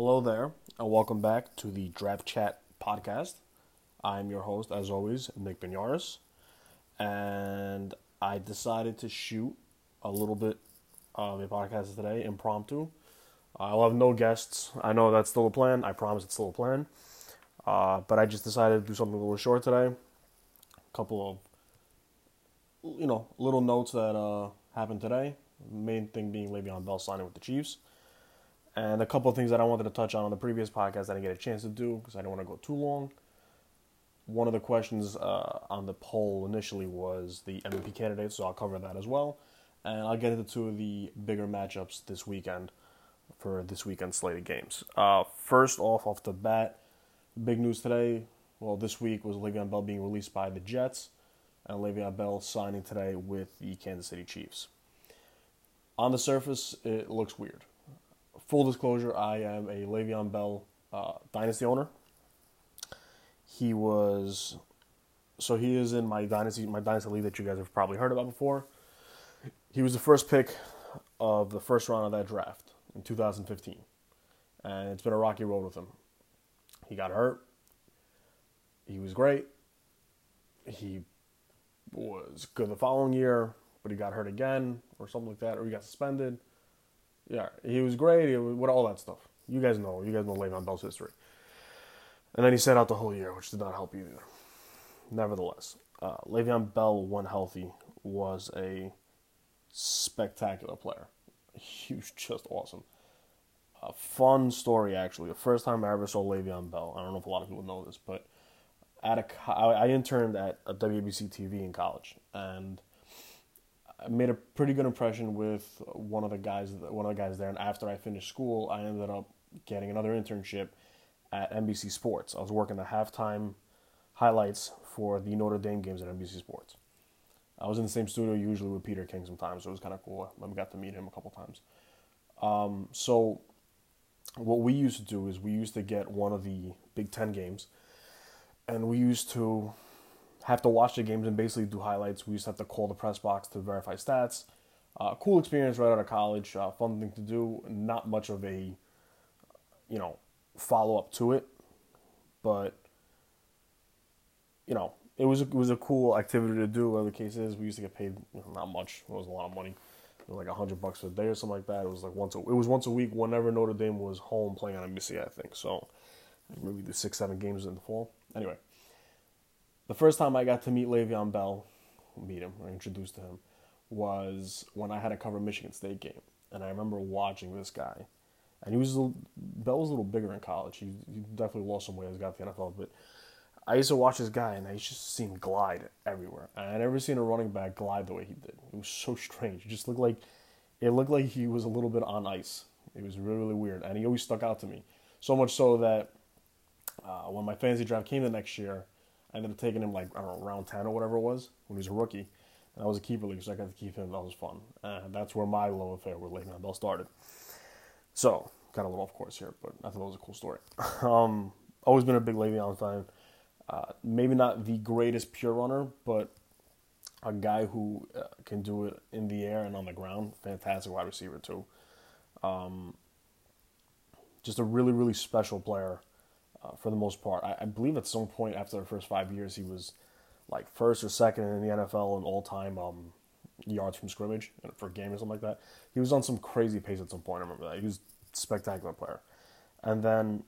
Hello there, and welcome back to the Draft Chat podcast. I'm your host, as always, Nick Benyaris, and I decided to shoot a little bit of a podcast today, impromptu. I'll have no guests. I know that's still a plan. I promise it's still a plan. Uh, but I just decided to do something a little short today. A couple of, you know, little notes that uh, happened today. Main thing being Le'Veon Bell signing with the Chiefs and a couple of things that I wanted to touch on on the previous podcast that I didn't get a chance to do because I didn't want to go too long. One of the questions uh, on the poll initially was the MVP candidates, so I'll cover that as well. And I'll get into two of the bigger matchups this weekend for this weekend slated games. Uh, first off, off the bat, big news today. Well, this week was Le'Veon Bell being released by the Jets, and Le'Veon Bell signing today with the Kansas City Chiefs. On the surface, it looks weird full disclosure, I am a Le'Veon Bell uh, dynasty owner. He was, so he is in my dynasty, my dynasty league that you guys have probably heard about before. He was the first pick of the first round of that draft in 2015, and it's been a rocky road with him. He got hurt. He was great. He was good the following year, but he got hurt again or something like that, or he got suspended yeah, he was great. He was, what all that stuff. You guys know. You guys know Le'Veon Bell's history. And then he sat out the whole year, which did not help either. Nevertheless, uh, Le'Veon Bell, when healthy, was a spectacular player. He was just awesome. A fun story, actually. The first time I ever saw Le'Veon Bell, I don't know if a lot of people know this, but at a, I interned at a WABC TV in college, and I made a pretty good impression with one of the guys, one of the guys there. And after I finished school, I ended up getting another internship at NBC Sports. I was working the halftime highlights for the Notre Dame games at NBC Sports. I was in the same studio usually with Peter King sometimes, so it was kind of cool. I got to meet him a couple times. Um, so, what we used to do is we used to get one of the Big Ten games, and we used to have to watch the games and basically do highlights. We used to have to call the press box to verify stats. Uh, cool experience right out of college. Uh, fun thing to do. Not much of a, you know, follow up to it, but you know, it was a, it was a cool activity to do. Whatever the case is, we used to get paid not much. It was a lot of money. It was like hundred bucks a day or something like that. It was like once a, it was once a week whenever Notre Dame was home playing on NBC, I think. So maybe do six seven games in the fall. Anyway the first time I got to meet Le'Veon Bell, meet him or introduced to him, was when I had to cover Michigan State game, and I remember watching this guy, and he was little, Bell was a little bigger in college. He, he definitely lost some weight as he got to the NFL, but I used to watch this guy, and I just seen glide everywhere. I never seen a running back glide the way he did. It was so strange. It just looked like it looked like he was a little bit on ice. It was really really weird, and he always stuck out to me. So much so that uh, when my fantasy draft came the next year I ended up taking him like I don't know round ten or whatever it was when he was a rookie. And I was a keeper league, so I got to keep him. That was fun. That's where my love affair with Le'Veon Bell started. So got a little off course here, but I thought that was a cool story. um, always been a big Le'Veon fan. Uh, maybe not the greatest pure runner, but a guy who uh, can do it in the air and on the ground. Fantastic wide receiver too. Um, just a really really special player uh, for the most part. I, I, believe at some point after the first five years, he was like first or second in the NFL in all time um, yards from scrimmage for a game or something like that. He was on some crazy pace at some point. I remember that. He was spectacular player. And then,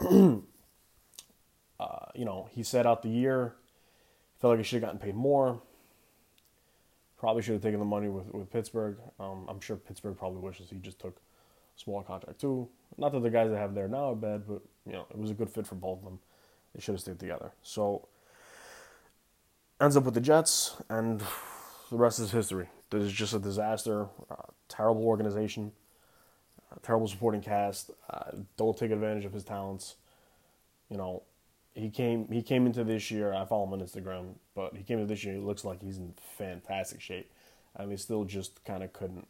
uh, you know, he set out the year. Felt like he should have gotten paid more. Probably should have taken the money with, with Pittsburgh. Um, I'm sure Pittsburgh probably wishes he just took small contract too. Not that the guys they have there now are bad, but you know it was a good fit for both of them. They should have stayed together. So ends up with the Jets, and the rest is history. This is just a disaster. Uh, terrible organization, uh, terrible supporting cast. Uh, don't take advantage of his talents. You know, he came he came into this year. I follow him on Instagram, but he came into this year. He looks like he's in fantastic shape, and they still just kind of couldn't,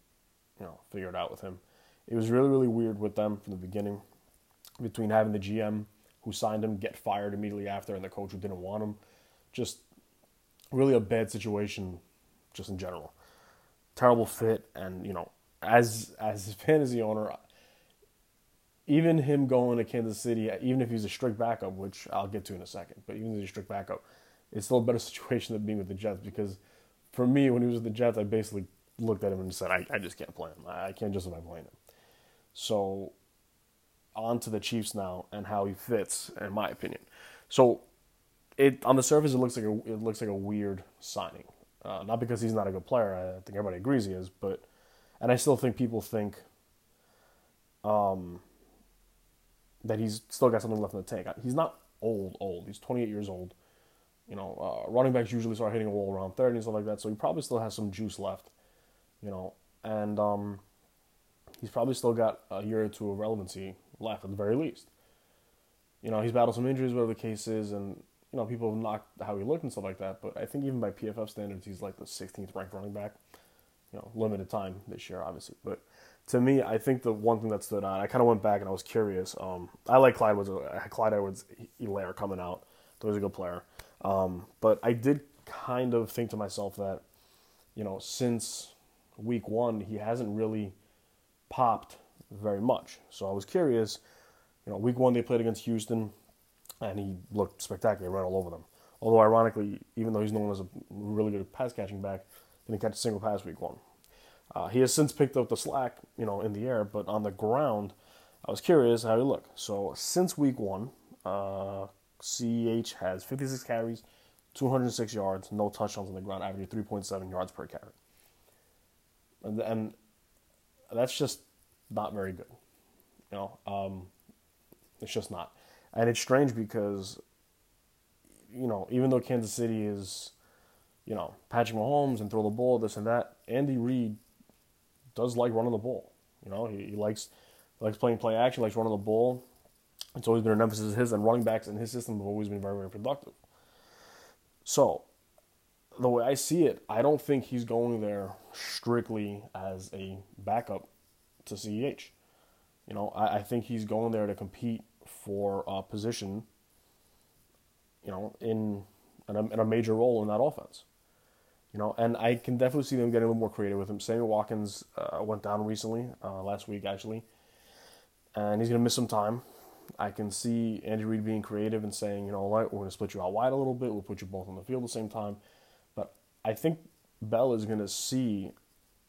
you know, figure it out with him. It was really, really weird with them from the beginning, between having the GM who signed him get fired immediately after and the coach who didn't want him. Just really a bad situation, just in general. Terrible fit, and you know, as as a fantasy owner, even him going to Kansas City, even if he's a strict backup, which I'll get to in a second, but even if he's a strict backup, it's still a better situation than being with the Jets because for me, when he was with the Jets, I basically looked at him and said, I, I just can't play him. I can't justify playing him. So, on to the Chiefs now and how he fits, in my opinion. So, it on the surface, it looks like a it looks like a weird signing. Uh, not because he's not a good player. I think everybody agrees he is, but and I still think people think um, that he's still got something left in the tank. He's not old, old. He's 28 years old. You know, uh, running backs usually start hitting a wall around 30 and stuff like that, so he probably still has some juice left. You know, and um, he's probably still got a year or two of relevancy left at the very least. You know, he's battled some injuries, whatever the case is, and you know, people have knocked how he looked and stuff like that. But I think even by PFF standards, he's like the 16th ranked running back. You know, limited time this year, obviously, but to me, I think the one thing that stood out, I kind of went back and I was curious. Um, I like Clyde was Clyde Edwards Helaire coming out. He was a good player. Um, but I did kind of think to myself that, you know, since week one, he hasn't really popped very much. So I was curious. You know, week one they played against Houston, and he looked spectacular, ran all over them. Although ironically, even though he's known as a really good pass catching back, didn't catch a single pass week one. Uh, he has since picked up the slack, you know, in the air, but on the ground, I was curious how he looked. So since week one, uh, CEH has 56 carries, 206 yards, no touchdowns on the ground, averaging 3.7 yards per carry. And, and that's just not very good. You know, um, it's just not. And it's strange because, you know, even though Kansas City is, you know, Patrick Mahomes and throw the ball, this and that, Andy Reid does like running the ball. You know, he, he likes likes playing play action, likes running the ball. It's always been an emphasis of his, and running backs in his system have always been very, very productive. So, the way I see it, I don't think he's going there strictly as a backup to CEH. You know, I, I think he's going there to compete for a position, you know, in, in a, in a major role in that offense. You know, and I can definitely see them getting a little more creative with him. Sammy Watkins uh, went down recently, uh, last week actually, and he's going to miss some time. I can see Andy Reid being creative and saying, you know what, we're going to split you out wide a little bit. We'll put you both on the field at the same time. But I think Bell is going to see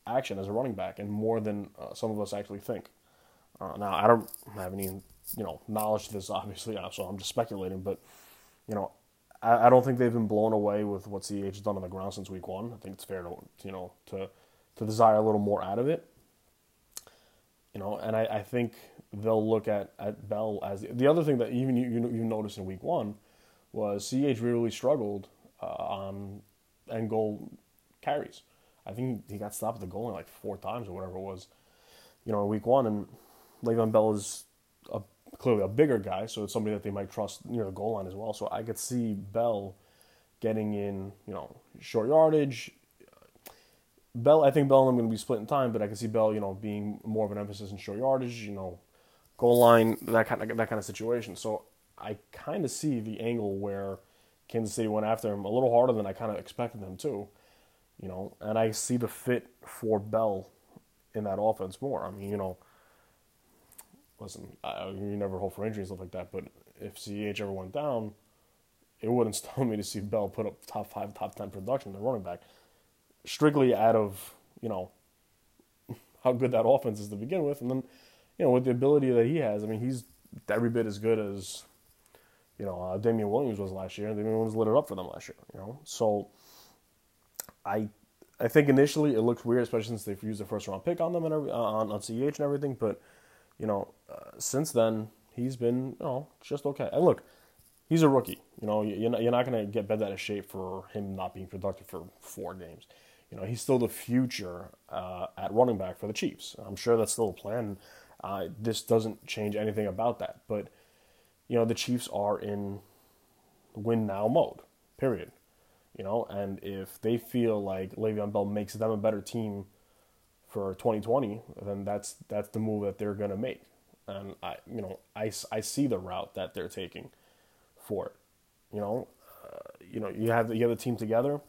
action as a running back, and more than uh, some of us actually think. Uh, now, I don't have any, you know, knowledge of this, obviously, so I'm just speculating. But you know, I, I don't think they've been blown away with what CH has done on the ground since week one. I think it's fair to you know to to desire a little more out of it. You know, and I, I think they'll look at, at Bell as the, the other thing that even you, you you noticed in week one was CH really struggled uh, on end goal carries. I think he got stopped at the goal line like four times or whatever it was, you know, in week one. And Le'Veon Bell is a clearly a bigger guy, so it's somebody that they might trust near the goal line as well. So I could see Bell getting in, you know, short yardage. Bell, I think Bell and I'm going to be split in time, but I can see Bell, you know, being more of an emphasis in short yardage, you know, goal line, that kind of that kind of situation. So I kind of see the angle where Kansas City went after him a little harder than I kind of expected them to, you know, and I see the fit for Bell in that offense more. I mean, you know, listen, I, you never hope for injury and stuff like that, but if CH ever went down, it wouldn't stun me to see Bell put up top five, top ten production the running back, strictly out of you know how good that offense is to begin with, and then you know with the ability that he has, I mean he's every bit as good as you know uh, Damien Williams was last year. Damien Williams lit it up for them last year, you know. So I I think initially it looks weird, especially since they've used the first round pick on them and every, uh, on on CH and everything, but you know, uh, since then he's been, you know, just okay. And look, he's a rookie. You know, you're not, you're not going to get bent out of shape for him not being productive for four games. You know, he's still the future uh, at running back for the Chiefs. I'm sure that's still a plan. Uh, this doesn't change anything about that. But, you know, the Chiefs are in win now mode, period. You know, and if they feel like Le'Veon Bell makes them a better team for 2020, then that's that's the move that they're to make. And I, you know, I, I see the route that they're taking for it. You know, uh, you know, you have the, you have the team together.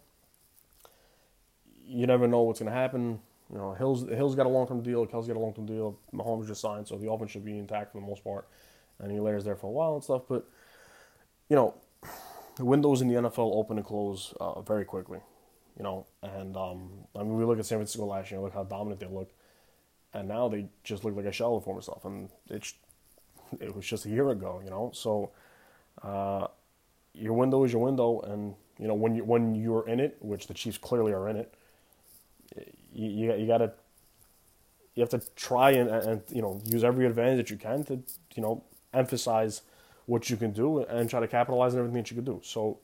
You never know what's to happen. You know, Hill's Hill's got a long term deal. Kelce got a long term deal. Mahomes just signed, so the offense should be intact for the most part. And he layers there for a while and stuff. But you know, the windows in the NFL open and close uh, very quickly. You know, and um, I mean, we look at San Francisco last year. Look how dominant they look, and now they just look like a shell of former self. And it's it was just a year ago. You know, so uh, your window is your window, and you know when you when you're in it, which the Chiefs clearly are in it you, you, you got to you have to try and, and you know use every advantage that you can to you know emphasize what you can do and try to capitalize on everything that you can do. So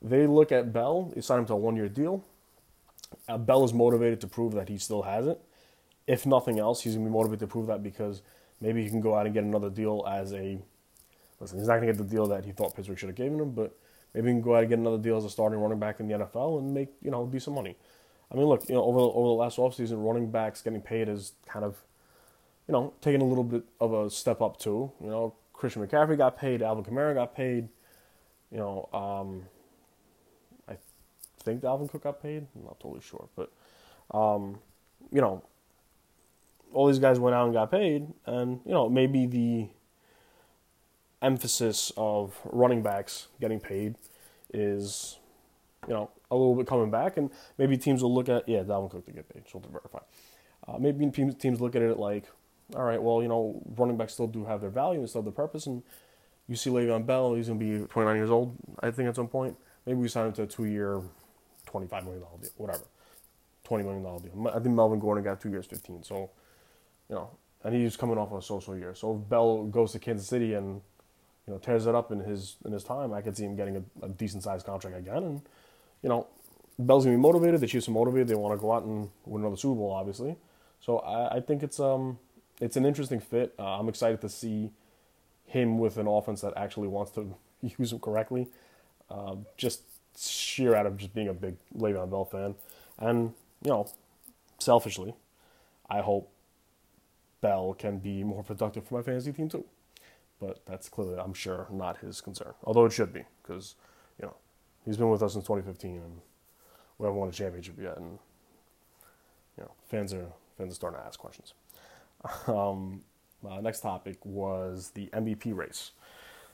they look at Bell. They sign him to a one-year deal. Uh, Bell is motivated to prove that he still has it. If nothing else, he's gonna be motivated to prove that because maybe he can go out and get another deal as a. Listen, he's not gonna get the deal that he thought Pittsburgh should have given him, but maybe he can go out and get another deal as a starting running back in the NFL and make you know decent money. I mean, look, you know, over the, over the last offseason, running backs getting paid is kind of, you know, taking a little bit of a step up too. You know, Christian McCaffrey got paid, Alvin Kamara got paid. You know, um, I think Dalvin Cook got paid. I'm not totally sure, but um, you know, all these guys went out and got paid, and you know, maybe the emphasis of running backs getting paid is, you know, a little bit coming back, and maybe teams will look at yeah, Dalvin Cook to get paid, so to verify. Uh, maybe teams teams look at it like, all right, well, you know, running backs still do have their value and still have their purpose, and you see Le'Veon Bell, he's gonna be 29 years old, I think at some point. Maybe we sign him to a two-year, 25 million dollar deal, whatever, 20 million dollar deal. I think Melvin Gordon got two years, 15. So, you know, and he's coming off a social year. So if Bell goes to Kansas City and you know tears it up in his in his time, I could see him getting a, a decent sized contract again and you know, Bell's gonna be motivated. The Chiefs are motivated. They want to go out and win another Super Bowl, obviously. So I, I think it's um it's an interesting fit. Uh, I'm excited to see him with an offense that actually wants to use him correctly. Uh, just sheer out of just being a big Le'Veon Bell fan, and you know, selfishly, I hope Bell can be more productive for my fantasy team too. But that's clearly, I'm sure, not his concern. Although it should be, because you know, he's been with us since 2015, and we haven't won a championship yet. And you know, fans are fans are starting to ask questions. Um, uh, next topic was the MVP race.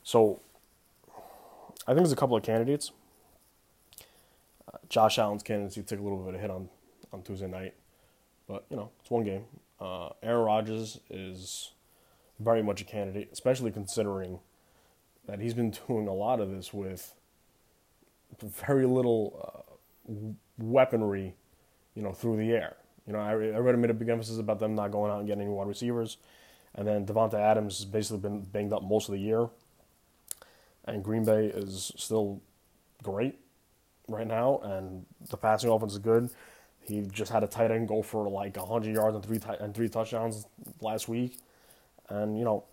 So I think there's a couple of candidates. Uh, Josh Allen's candidacy took a little bit of a hit on on Tuesday night, but you know it's one game. Uh, Aaron Rodgers is very much a candidate, especially considering that he's been doing a lot of this with very little uh, weaponry, you know, through the air. You know, I, I read made a big emphasis about them not going out and getting any wide receivers, and then Davante Adams has basically been banged up most of the year, and Green Bay is still great right now, and the passing offense is good. He just had a tight end go for like 100 yards and three t- and three touchdowns last week, and you know,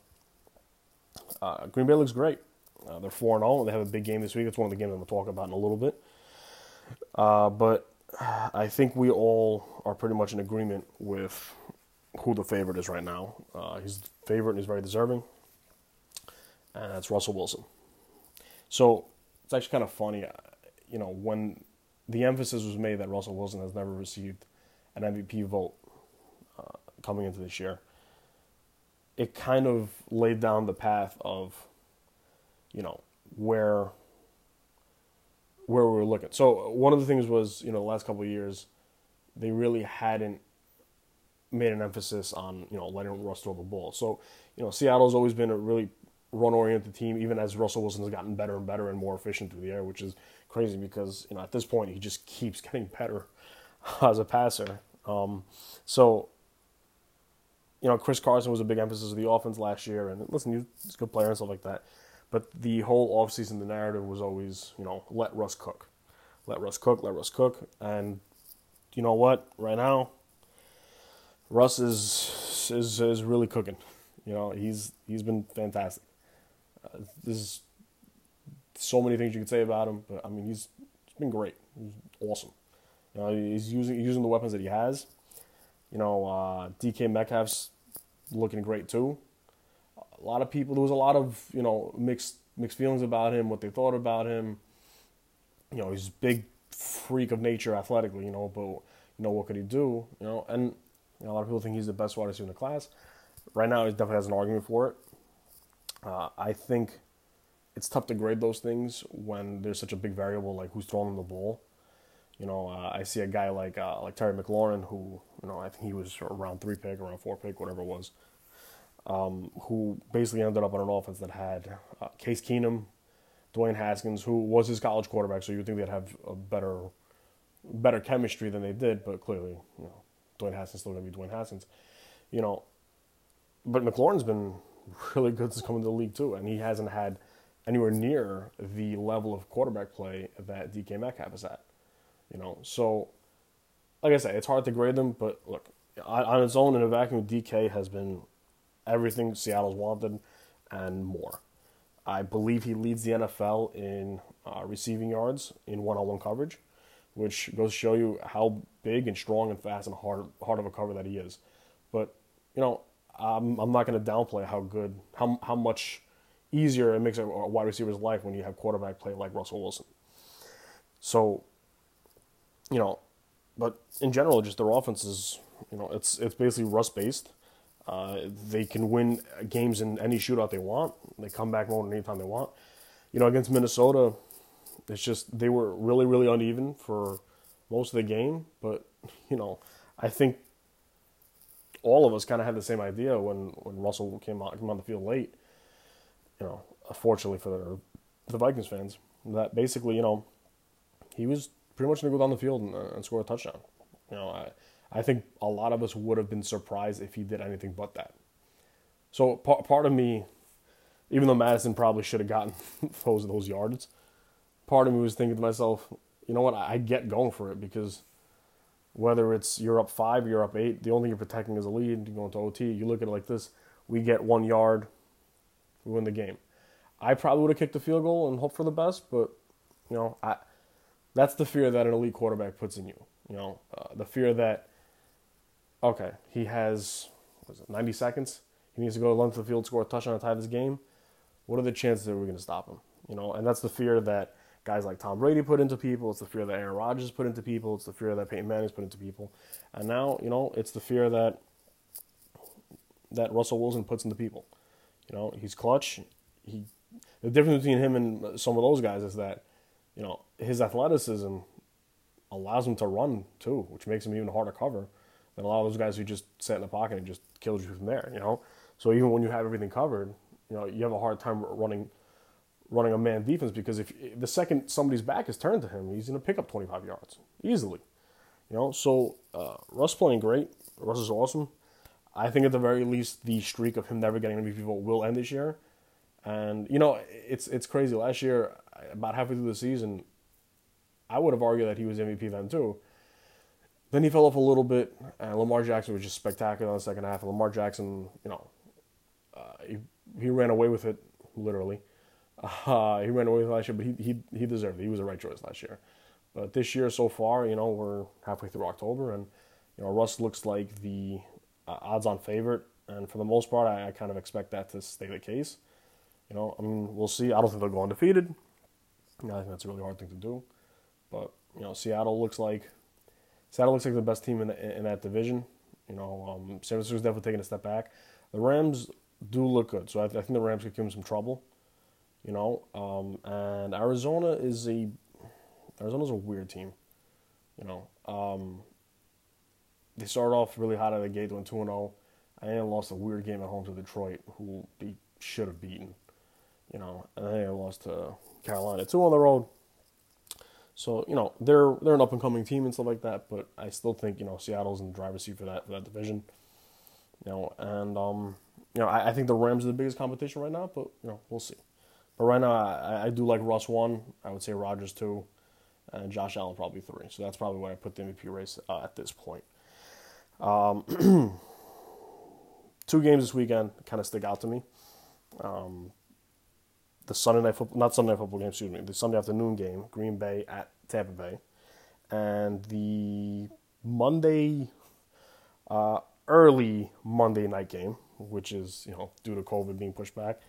uh, Green Bay looks great. Uh, they're 4 0. They have a big game this week. It's one of the games I'm going to talk about in a little bit. Uh, but I think we all are pretty much in agreement with who the favorite is right now. Uh, he's the favorite and he's very deserving. And that's Russell Wilson. So it's actually kind of funny, uh, you know, when the emphasis was made that Russell Wilson has never received an MVP vote uh, coming into this year, it kind of laid down the path of you know, where where we were looking. So one of the things was, you know, the last couple of years, they really hadn't made an emphasis on, you know, letting Russell the ball. So, you know, Seattle's always been a really run-oriented team, even as Russell Wilson has gotten better and better and more efficient through the air, which is crazy because, you know, at this point he just keeps getting better as a passer. Um, so, you know, Chris Carson was a big emphasis of the offense last year, and listen, he's a good player and stuff like that. But the whole offseason, the narrative was always, you know, let Russ cook. Let Russ cook, let Russ cook. And you know what? Right now, Russ is is is really cooking. You know, he's he's been fantastic. Uh, there's so many things you could say about him, but I mean, he's, he's been great. He's awesome. You know, he's using using the weapons that he has. You know, uh, DK Metcalf's looking great too a lot of people there was a lot of you know mixed mixed feelings about him, what they thought about him. You know, he's a big freak of nature athletically, you know, but you know, what could he do? You know, and you know, a lot of people think he's the best wide receiver in the class. Right now, he definitely has an argument for it. Uh, I think it's tough to grade those things when there's such a big variable like who's throwing the ball. You know, uh, I see a guy like uh, like Terry McLaurin, who you know I think he was around three pick, around four pick, whatever it was, um, who basically ended up on an offense that had uh, Case Keenum, Dwayne Haskins, who was his college quarterback, so you'd think they'd have a better better chemistry than they did, but clearly, you know, Dwayne Haskins still gonna be Dwayne Haskins. You know, but McLaurin's been really good since coming to the league too, and he hasn't had anywhere near the level of quarterback play that DK Metcalf is at. You know, so like I said, it's hard to grade them, but look, on its own in a vacuum, DK has been everything Seattle's wanted and more. I believe he leads the NFL in uh, receiving yards in one-on-one coverage, which goes to show you how big and strong and fast and hard hard of a cover that he is. But you know, I'm I'm not going to downplay how good how how much easier it makes a wide receiver's life when you have quarterback play like Russell Wilson. So you know, but in general, just their offense is, you know, it's it's basically Russ based. Uh, they can win games in any shootout they want. They come back rolling anytime they want. You know, against Minnesota, it's just they were really really uneven for most of the game. But you know, I think all of us kind of had the same idea when when Russell came on came on the field late. You know, fortunately for the the Vikings fans, that basically you know he was pretty much going to go down the field and, uh, and, score a touchdown. You know, I, I think a lot of us would have been surprised if he did anything but that. So part, part of me, even though Mattison probably should have gotten those those yards, part of me was thinking to myself, you know what, I, I get going for it because whether it's you're up five, you're up eight, the only thing you're protecting is a lead. You go into OT, you look at it like this: we get one yard, we win the game. I probably would have kicked the field goal and hoped for the best, but you know, I that's the fear that an elite quarterback puts in you. You know, uh, the fear that okay, he has what is it, 90 seconds. He needs to go length of the field, score a touchdown, and tie this game. What are the chances that we're going to stop him? You know, and that's the fear that guys like Tom Brady put into people. It's the fear that Aaron Rodgers put into people. It's the fear that Peyton Manning's put into people. And now, you know, it's the fear that that Russell Wilson puts into people. You know, he's clutch. He the difference between him and some of those guys is that you know, his athleticism allows him to run too, which makes him even harder to cover than a lot of those guys who just sat in the pocket and just killed you from there. You know, so even when you have everything covered, you know, you have a hard time running running a man defense because if the second somebody's back is turned to him, he's going to pick up 25 yards easily. You know, so uh, Russ playing great. Russ is awesome. I think at the very least the streak of him never getting MVP vote will end this year. And you know, it's it's crazy. Last year, about halfway through the season, I would have argued that he was MVP then too. Then he fell off a little bit, and Lamar Jackson was just spectacular in the second half. And Lamar Jackson, you know, uh, he he ran away with it literally. Uh, he ran away with it last year, but he he he deserved it. He was the right choice last year. But this year so far, you know, we're halfway through October, and you know, Russ looks like the uh, odds-on favorite. And for the most part, I, I kind of expect that to stay the case. You know, I mean, we'll see. I don't think they'll go undefeated. You know, I think that's a really hard thing to do. But you know, Seattle looks like Seattle looks like the best team in the, in that division. You know, um, San Francisco's definitely taking a step back. The Rams do look good, so I, I think the Rams could give them some trouble. You know, um, and Arizona is a Arizona's a weird team. You know, um, they started off really hot out of the gate, went two and zero, oh, and then lost a weird game at home to Detroit, who they should have beaten you know, and then they lost to Carolina two on the road. So you know they're they're an up and coming team and stuff like that, but I still think you know Seattle's in the driver's seat for that for that division. You know, and um, you know I, I think the Rams are the biggest competition right now, but you know we'll see. But right now I, I do like Russ one. I would say Rodgers two, and Josh Allen probably three. So that's probably where I put the MVP race uh, at this point. Um, two games this weekend kind of stick out to me. Um, the Sunday night football, not Sunday night football game, excuse me, the Sunday afternoon game, Green Bay at Tampa Bay, and the Monday, uh, early Monday night game, which is you know due to COVID being pushed back,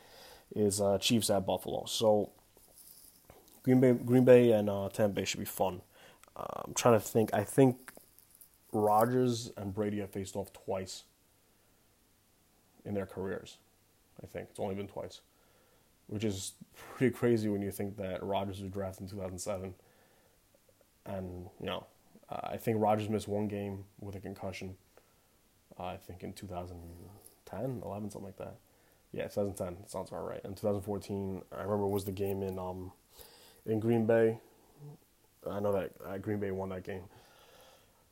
is uh, Chiefs at Buffalo. So Green Bay, Green Bay and uh, Tampa Bay should be fun. Uh, I'm trying to think. I think Rodgers and Brady have faced off twice in their careers. I think it's only been twice, which is pretty crazy when you think that Rodgers was drafted in 2007, and you know, I think Rodgers missed one game with a concussion. Uh, I think in 2010, 11, something like that. Yeah, 2010 sounds about right. In 2014, I remember was the game in um in Green Bay. I know that uh, Green Bay won that game.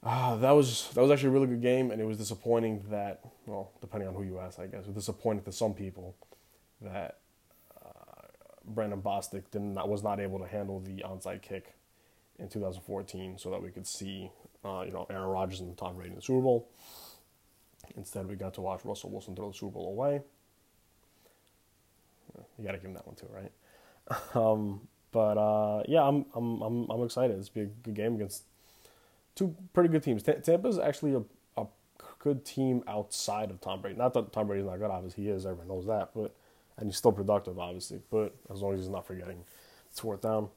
Uh, that was that was actually a really good game, and it was disappointing that well, depending on who you ask, I guess, it was disappointing to some people that Brandon Bostick did not was not able to handle the onside kick in 2014, so that we could see uh, you know Aaron Rodgers and Tom Brady in the Super Bowl. Instead, we got to watch Russell Wilson throw the Super Bowl away. You got to give him that one too, right? Um, but uh, yeah, I'm I'm I'm I'm excited. It's be a good game against two pretty good teams. T- Tampa's actually a, a good team outside of Tom Brady. Not that Tom Brady's not good, obviously he is. Everyone knows that, but and he's still productive, obviously. But as long as he's not forgetting it's fourth down.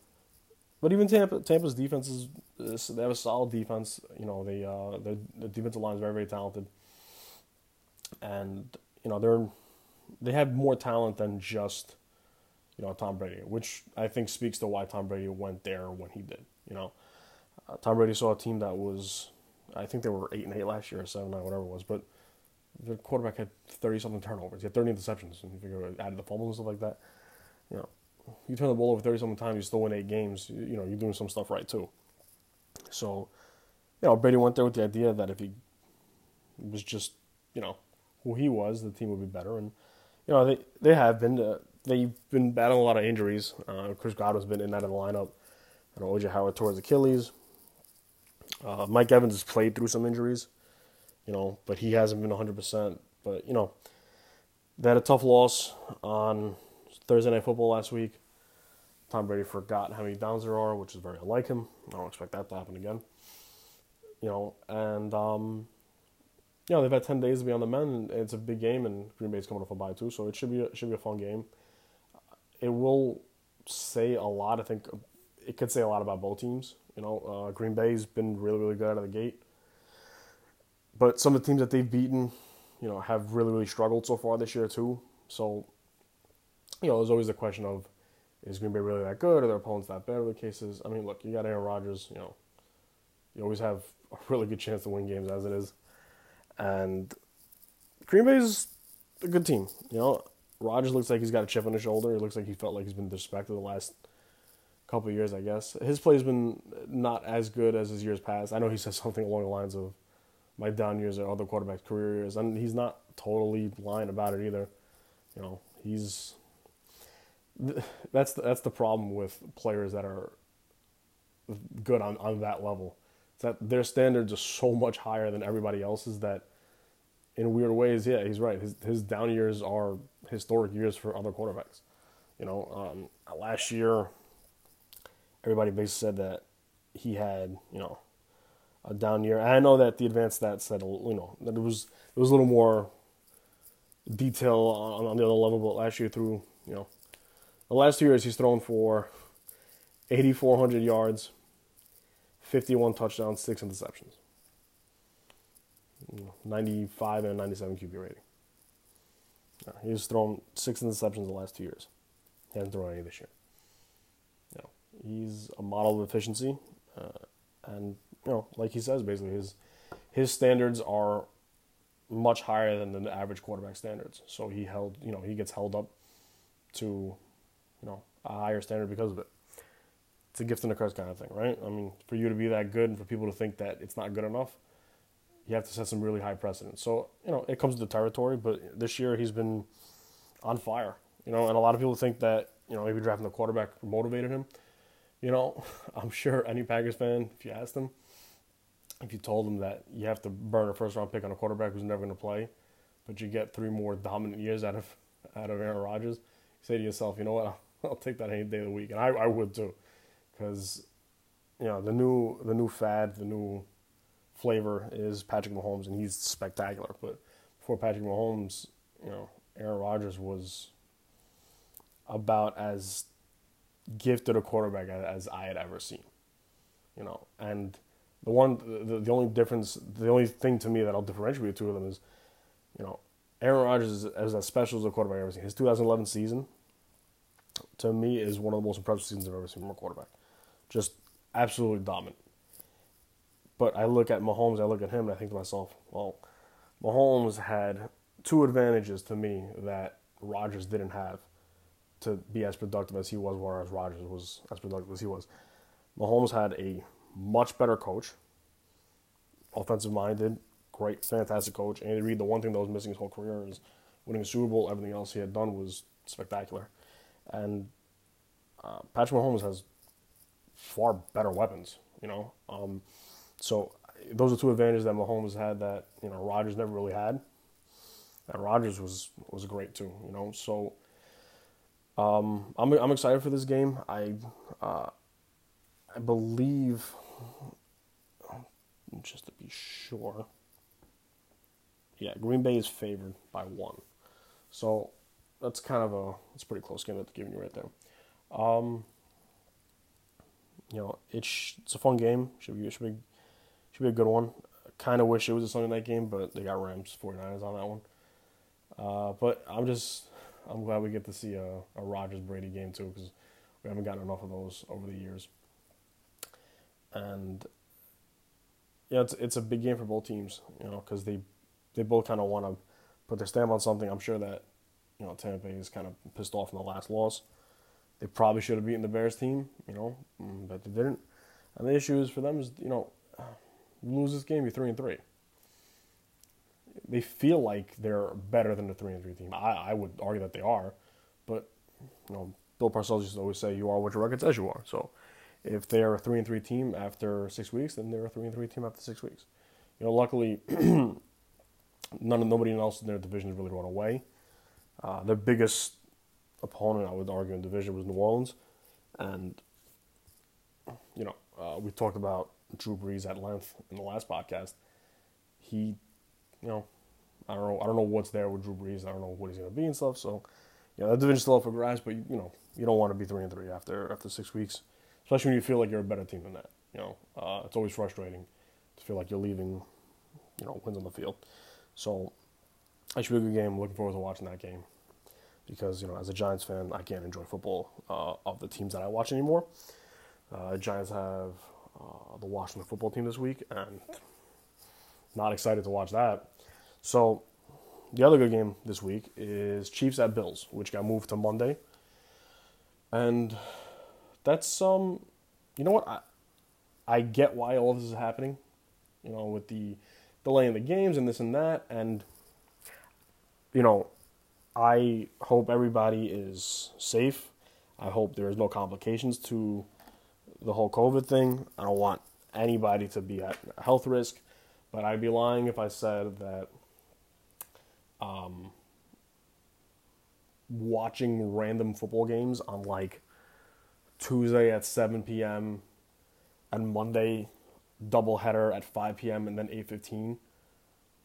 But even Tampa, Tampa's defense is, is they have a solid defense. You know, they uh, the, the defensive line is very very talented, and you know they're they have more talent than just you know Tom Brady, which I think speaks to why Tom Brady went there when he did. You know, uh, Tom Brady saw a team that was, I think they were eight and eight last year, or seven nine, whatever it was, but the quarterback had thirty something turnovers. He had thirty interceptions, and you figure added the fumbles and stuff like that. You know, you turn the ball over thirty something times, you still win eight games. You, you know, you're doing some stuff right too. So, you know, Brady went there with the idea that if he was just, you know, who he was, the team would be better. And you know, they they have been. Uh, they've been battling a lot of injuries. Uh, Chris Godwin's been in and out of the lineup. I know OJ Howard his Achilles. Uh, Mike Evans has played through some injuries, you know, but he hasn't been 100%. But, you know, they had a tough loss on Thursday Night Football last week. Tom Brady forgot how many downs there are, which is very unlike him. I don't expect that to happen again. You know, and, um, you know, they've had 10 days to be on the men, and it's a big game, and Green Bay's coming off a bye, too, so it should be a, should be a fun game. It will say a lot, I think, it could say a lot about both teams. You know, uh, Green Bay's been really, really good out of the gate. But some of the teams that they've beaten, you know, have really, really struggled so far this year too. So, you know, there's always the question of, is Green Bay really that good? Are their opponents that bad? the cases. I mean, look, you got Aaron Rodgers. You know, you always have a really good chance to win games as it is, and Green Bay's a good team. You know, Rodgers looks like he's got a chip on his shoulder. It looks like he felt like he's been disrespected the last couple years, I guess. His play's been not as good as his years past. I know he said something along the lines of my down years or other quarterbacks' career years, and he's not totally lying about it either. You know, he's that's the, that's the problem with players that are good on, on that level. It's that their standards are so much higher than everybody else's that in weird ways, yeah, he's right. His his down years are historic years for other quarterbacks. You know, um, last year everybody basically said that he had, you know, down year. And I know that the advanced stats said, you know, that it was it was a little more detail on, on the other level, but last year through, you know, the last two years he's thrown for 8,400 yards, 51 touchdowns, six interceptions. 95 and 97 QB rating. He's thrown six interceptions the last two years. He hasn't thrown any this year. He's a model of efficiency, uh, and you know, like he says, basically his his standards are much higher than the average quarterback standards. So he held, you know, he gets held up to, you know, a higher standard because of it. It's a gift and a curse kind of thing, right? I mean, for you to be that good and for people to think that it's not good enough, you have to set some really high precedents. So, you know, it comes to the territory, but this year he's been on fire, you know, and a lot of people think that, you know, maybe drafting the quarterback motivated him. You know, I'm sure any Packers fan, if you asked them, if you told them that you have to burn a first round pick on a quarterback who's never going to play, but you get three more dominant years out of out of Aaron Rodgers, you say to yourself, you know what, I'll, I'll take that any day of the week, and I, I would too, because you know the new the new fad, the new flavor is Patrick Mahomes, and he's spectacular. But before Patrick Mahomes, you know, Aaron Rodgers was about as gifted a quarterback as I had ever seen. You know, and the one, the, the only difference, the only thing to me that I'll differentiate the two of them is, you know, Aaron Rodgers is, is as special as a quarterback I've ever seen. His 2011 season, to me, is one of the most impressive seasons I've ever seen from a quarterback. Just absolutely dominant. But I look at Mahomes, I look at him, and I think to myself, well, Mahomes had two advantages to me that Rodgers didn't have to be as productive as he was, whereas Rodgers was as productive as he was. Mahomes had a much better coach, offensive minded, great, fantastic coach. Andy Reid, the one thing that was missing his whole career is winning a Super Bowl. Everything else he had done was spectacular. And uh, Patrick Mahomes has far better weapons, you know. Um, so those are two advantages that Mahomes had that you know Rodgers never really had. And Rodgers was was great too, you know. So um, I'm I'm excited for this game. I uh, I believe just to be sure. Yeah, Green Bay is favored by one, so that's kind of a it's pretty close game that's giving you right there. Um, you know, it's it's a fun game. Should be should be should be a good one. Kind of wish it was a Sunday night game, but they got Rams 49ers on that one. Uh, but I'm just I'm glad we get to see a, a Rodgers Brady game too because we haven't gotten enough of those over the years. And yeah, it's it's a big game for both teams, you know, because they they both kind of want to put their stamp on something. I'm sure that you know Tampa Bay is kind of pissed off in the last loss. They probably should have beaten the Bears team, you know, mm, but they didn't. And the issue is for them is you know, lose this game, you're three and three they feel like they're better than the three and three team. I, I would argue that they are, but you know, Bill Parcells used to always say, "You are what your record says you are." So, if they're a three and three team after six weeks, then they're a three and three team after six weeks. You know, luckily, none of nobody else in their division has really run away. Uh, their biggest opponent, I would argue, in division was New Orleans, and you know, uh, we talked about Drew Brees at length in the last podcast. He you know, I don't know. I don't know what's there with Drew Brees. I don't know what he's going to be and stuff. So, know, that division's still up for grabs. But you, you know, you don't want to be three and three after after six weeks, especially when you feel like you're a better team than that. You know, uh, it's always frustrating to feel like you're leaving, you know, wins on the field. So, I should be a good game. Looking forward to watching that game because you know, as a Giants fan, I can't enjoy football uh, of the teams that I watch anymore. Uh, Giants have uh, the Washington football team this week, and not excited to watch that. So the other good game this week is Chiefs at Bills, which got moved to Monday. And that's um you know what I I get why all this is happening. You know, with the delay in the games and this and that and you know, I hope everybody is safe. I hope there is no complications to the whole COVID thing. I don't want anybody to be at health risk, but I'd be lying if I said that um, watching random football games on like Tuesday at 7 p.m. and Monday doubleheader at 5 p.m. and then 8:15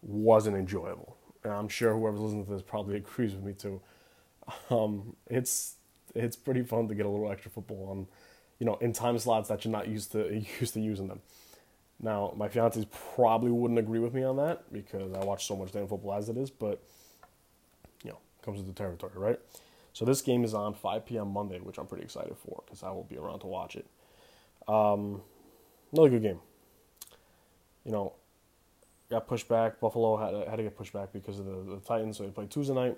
wasn't enjoyable. And I'm sure whoever's listening to this probably agrees with me too. Um, it's it's pretty fun to get a little extra football on, you know, in time slots that you're not used to used to using them. Now, my fiance's probably wouldn't agree with me on that because I watch so much damn football as it is, but you know, comes with the territory, right? So this game is on 5 p.m. Monday, which I'm pretty excited for because I will be around to watch it. Um, another good game. You know, got pushed back. Buffalo had to, had to get pushed back because of the, the Titans, so they played Tuesday night.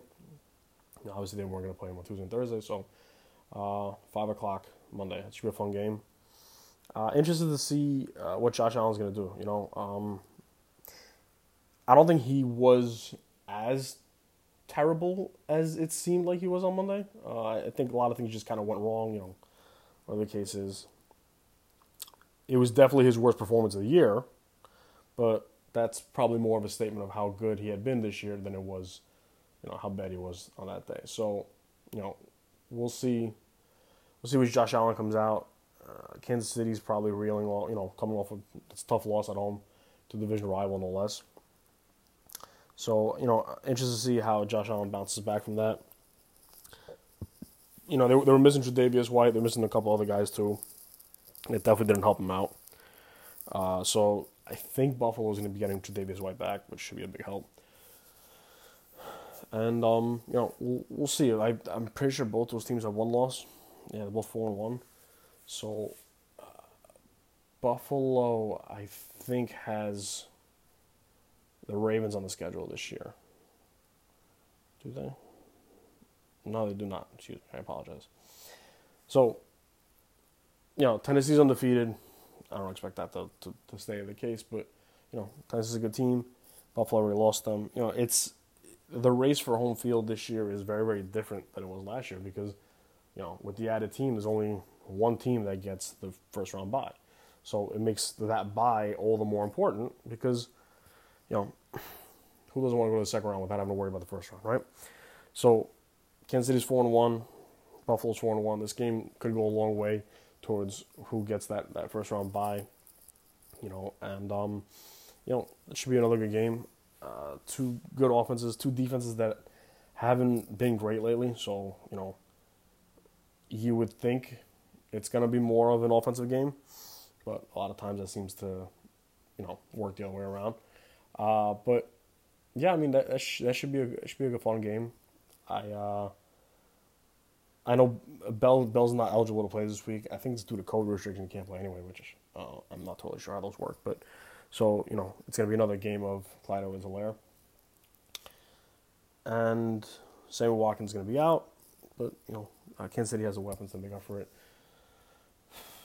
Obviously, they weren't going to play them on Tuesday and Thursday, so uh, 5 o'clock Monday. It should be a fun game. Uh, interested to see uh, what Josh Allen's going to do. You know, um, I don't think he was as terrible as it seemed like he was on Monday. Uh, I think a lot of things just kind of went wrong. You know, whatever the case is. It was definitely his worst performance of the year, but that's probably more of a statement of how good he had been this year than it was, you know, how bad he was on that day. So, you know, we'll see. We'll see which Josh Allen comes out. Uh, Kansas City's probably reeling, you know, coming off of tough loss at home to the division rival, no less. So, you know, interested to see how Josh Allen bounces back from that. You know, they, they were missing Tre'Davious White. They're missing a couple other guys, too. It definitely didn't help them out. Uh, so I think Buffalo is going to be getting Tre'Davious White back, which should be a big help. And um, you know, we'll, we'll see. I I'm pretty sure both those teams have one loss. Yeah, they're both four and one. So uh, Buffalo, I think, has the Ravens on the schedule this year. Do they? No, they do not. Excuse me. I apologize. So, you know, Tennessee's undefeated. I don't expect that to, to, to stay the case, but, you know, Tennessee's a good team. Buffalo already lost them. You know, it's the race for home field this year is very, very different than it was last year because, you know, with the added team, there's only one team that gets the first round bye. So it makes that bye all the more important because, you know, who doesn't want to go to the second round without having to worry about the first round, right? So Kansas City's four and one, Buffalo's four and one. This game could go a long way towards who gets that, that first round bye. You know, and um, you know, it should be another good game. Uh, two good offenses, two defenses that haven't been great lately. So, you know, you would think it's going to be more of an offensive game, but a lot of times that seems to, you know, work the other way around. Uh, but yeah, I mean that that, sh- that should be a should be a good fun game. I uh, I know Bell Bell's not eligible to play this week. I think it's due to COVID restriction. He can't play anyway, which uh, I'm not totally sure how those work. But so you know, it's gonna be another game of Clyde Edwards-Helaire And Sammy Watkins is gonna be out, but you know, uh, Kansas City has the weapons to make up for it.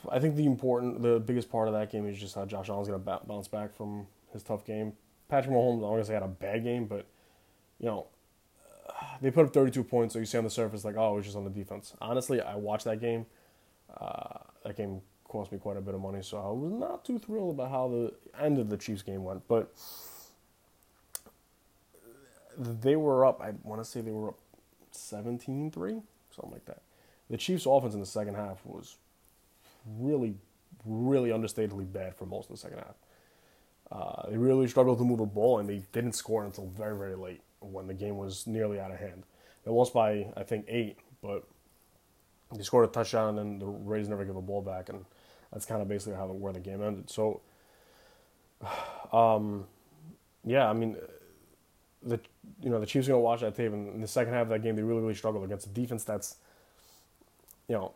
I think the important, the biggest part of that game is just how Josh Allen's gonna bounce back from his tough game. Patrick Mahomes, say had a bad game, but you know, they put up 32 points, so you see on the surface like, oh, it was just on the defense. Honestly, I watched that game. Uh, that game cost me quite a bit of money, so I was not too thrilled about how the end of the Chiefs game went. But they were up. I want to say they were up 17-3, something like that. The Chiefs' offense in the second half was really, really understatedly bad for most of the second half. Uh, they really struggled to move the ball, and they didn't score until very, very late when the game was nearly out of hand. They lost by I think eight, but they scored a touchdown, and the Rays never gave a ball back, and that's kind of basically how the, where the game ended. So, um, yeah, I mean, the you know the Chiefs are gonna watch that tape, and in the second half of that game, they really really struggled against a defense that's, you know,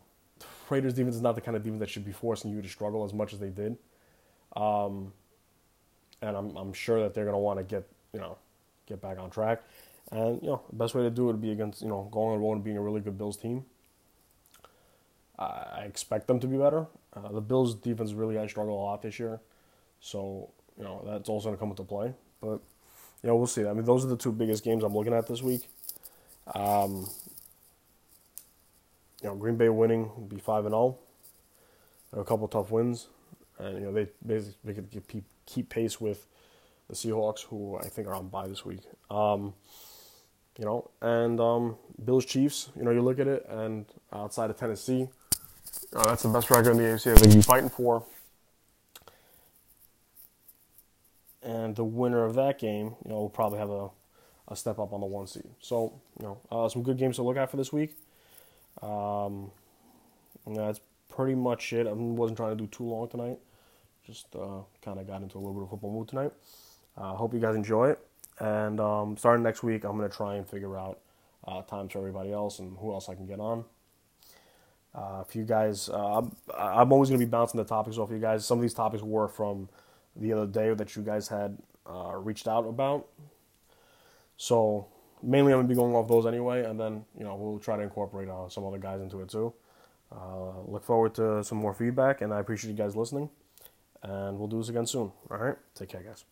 Raiders defense is not the kind of defense that should be forcing you to struggle as much as they did. Um, and I'm I'm sure that they're gonna want to get you know get back on track. And you know, the best way to do it would be against you know going on road and being a really good Bills team. I expect them to be better. Uh, the Bills' defense really has struggled a lot this year, so you know that's also going to come into play. But you know, we'll see. I mean, those are the two biggest games I'm looking at this week. Um, you know, Green Bay winning would be five and zero. Oh. A couple tough wins, and you know they basically could keep keep pace with the Seahawks, who I think are on bye this week. Um, you know, and um, Bills Chiefs. You know, you look at it, and outside of Tennessee, that's the best record in the AFC they be fighting for. And the winner of that game, you know, will probably have a, a step up on the one seed. So, you know, uh, some good games to look at for this week. Um, that's pretty much it. I wasn't trying to do too long tonight. Just uh, kind of got into a little bit of football mood tonight. I uh, hope you guys enjoy it. And um, starting next week, I'm going to try and figure out uh, times for everybody else and who else I can get on. Uh, if you guys, uh, I'm, I'm, always going to be bouncing the topics off you guys. Some of these topics were from the other day that you guys had uh, reached out about. So mainly I'm going to be going off those anyway, and then you know we'll try to incorporate some other guys into it too. Look forward to some more feedback, and I appreciate you guys listening. And we'll do this again soon. All right, take care, guys.